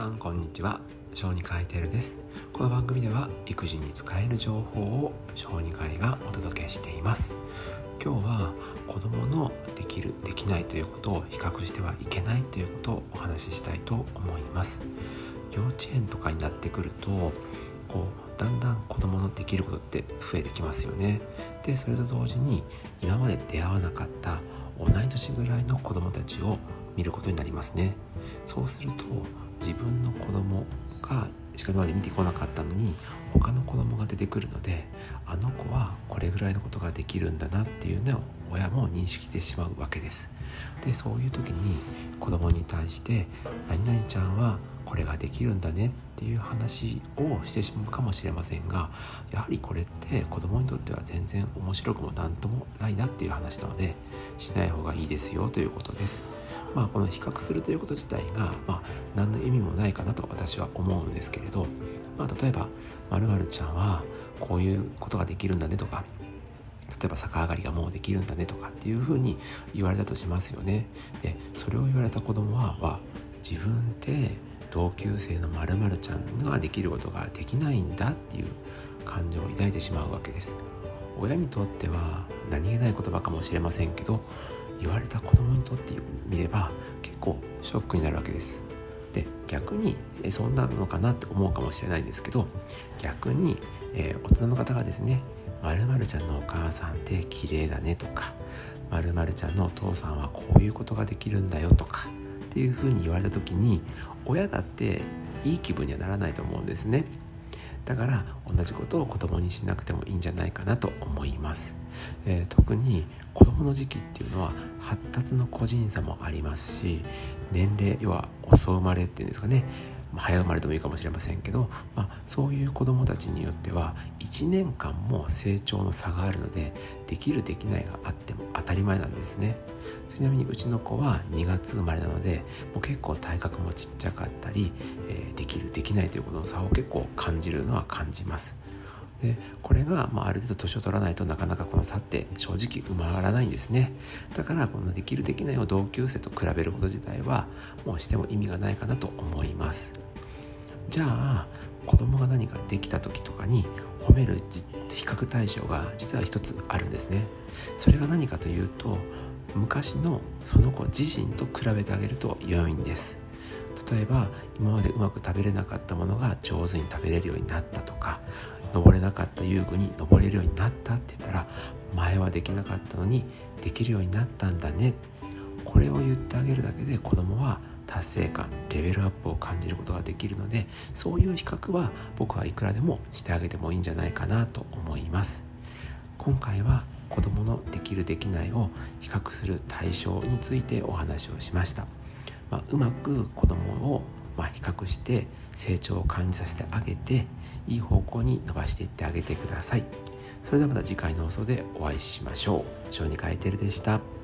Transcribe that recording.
さんこんにちは。小児科医テルです。この番組では育児に使える情報を小児科医がお届けしています。今日は子供のできるできないということを比較してはいけないということをお話ししたいと思います。幼稚園とかになってくるとこうだんだん子供のできることって増えてきますよね。でそれと同時に今まで出会わなかった同い年ぐらいの子供たちを見ることになりますね。そうすると自分の子供がしか今まで見てこなかったのに他の子供が出てくるのであの子はこれぐらいのことができるんだなっていうのを親も認識してしまうわけです。でそういう時に子供に対して「何々ちゃんはこれができるんだね」っていう話をしてしまうかもしれませんがやはりこれって子供にとっては全然面白くも何ともないなっていう話なのでしない方がいいですよということです。まあ、この比較するということ自体が、まあ、何の意味もないかなと私は思うんですけれど、まあ、例えば「まるちゃんはこういうことができるんだね」とか例えば逆上がりがもうできるんだねとかっていうふうに言われたとしますよね。でそれを言われた子供はは自分って同級生のまるちゃんができることができないんだっていう感情を抱いてしまうわけです。親にとっては何気ない言葉かもしれませんけど言われた子供にとってみれば結構ショックになるわけです。で逆にえそんなのかなって思うかもしれないんですけど逆に、えー、大人の方がですね「まるちゃんのお母さんって綺麗だね」とか「まるちゃんのお父さんはこういうことができるんだよ」とかっていうふうに言われた時に親だっていい気分にはならないと思うんですね。だから同じことを子供にしなくてもいいんじゃないかなと思います、えー、特に子供の時期っていうのは発達の個人差もありますし年齢要は遅生まれっていうんですかね。早生まれでもいいかもしれませんけど、まあ、そういう子どもたちによっては1年間も成長の差があるのでできるできないがあっても当たり前なんですね。ちなみにうちの子は2月生まれなのでもう結構体格もちっちゃかったり、えー、できるできないということの差を結構感じるのは感じます。でこれが、まあ、ある程度年を取らないとなかなかこの差って正直埋まらないんですね。だからこのできるできないを同級生と比べること自体はもうしても意味がないかなと思います。じゃあ子供が何かできた時とかに褒める比較対象が実は一つあるんですね。それが何かというと昔のその子自身と比べてあげると良いんです。例えば今までうまく食べれなかったものが上手に食べれるようになったとか登れなかった遊具に登れるようになったって言ったら前はできなかったのにできるようになったんだね。これを言ってあげるだけで子供は達成感レベルアップを感じることができるのでそういう比較は僕はいくらでもしてあげてもいいんじゃないかなと思います。今回は子どものできるできないを比較する対象についてお話をしました、まあ、うまく子どもをま比較して成長を感じさせてあげていい方向に伸ばしていってあげてください。それではまた次回の放送でお会いしましょう。小児科エテルでした。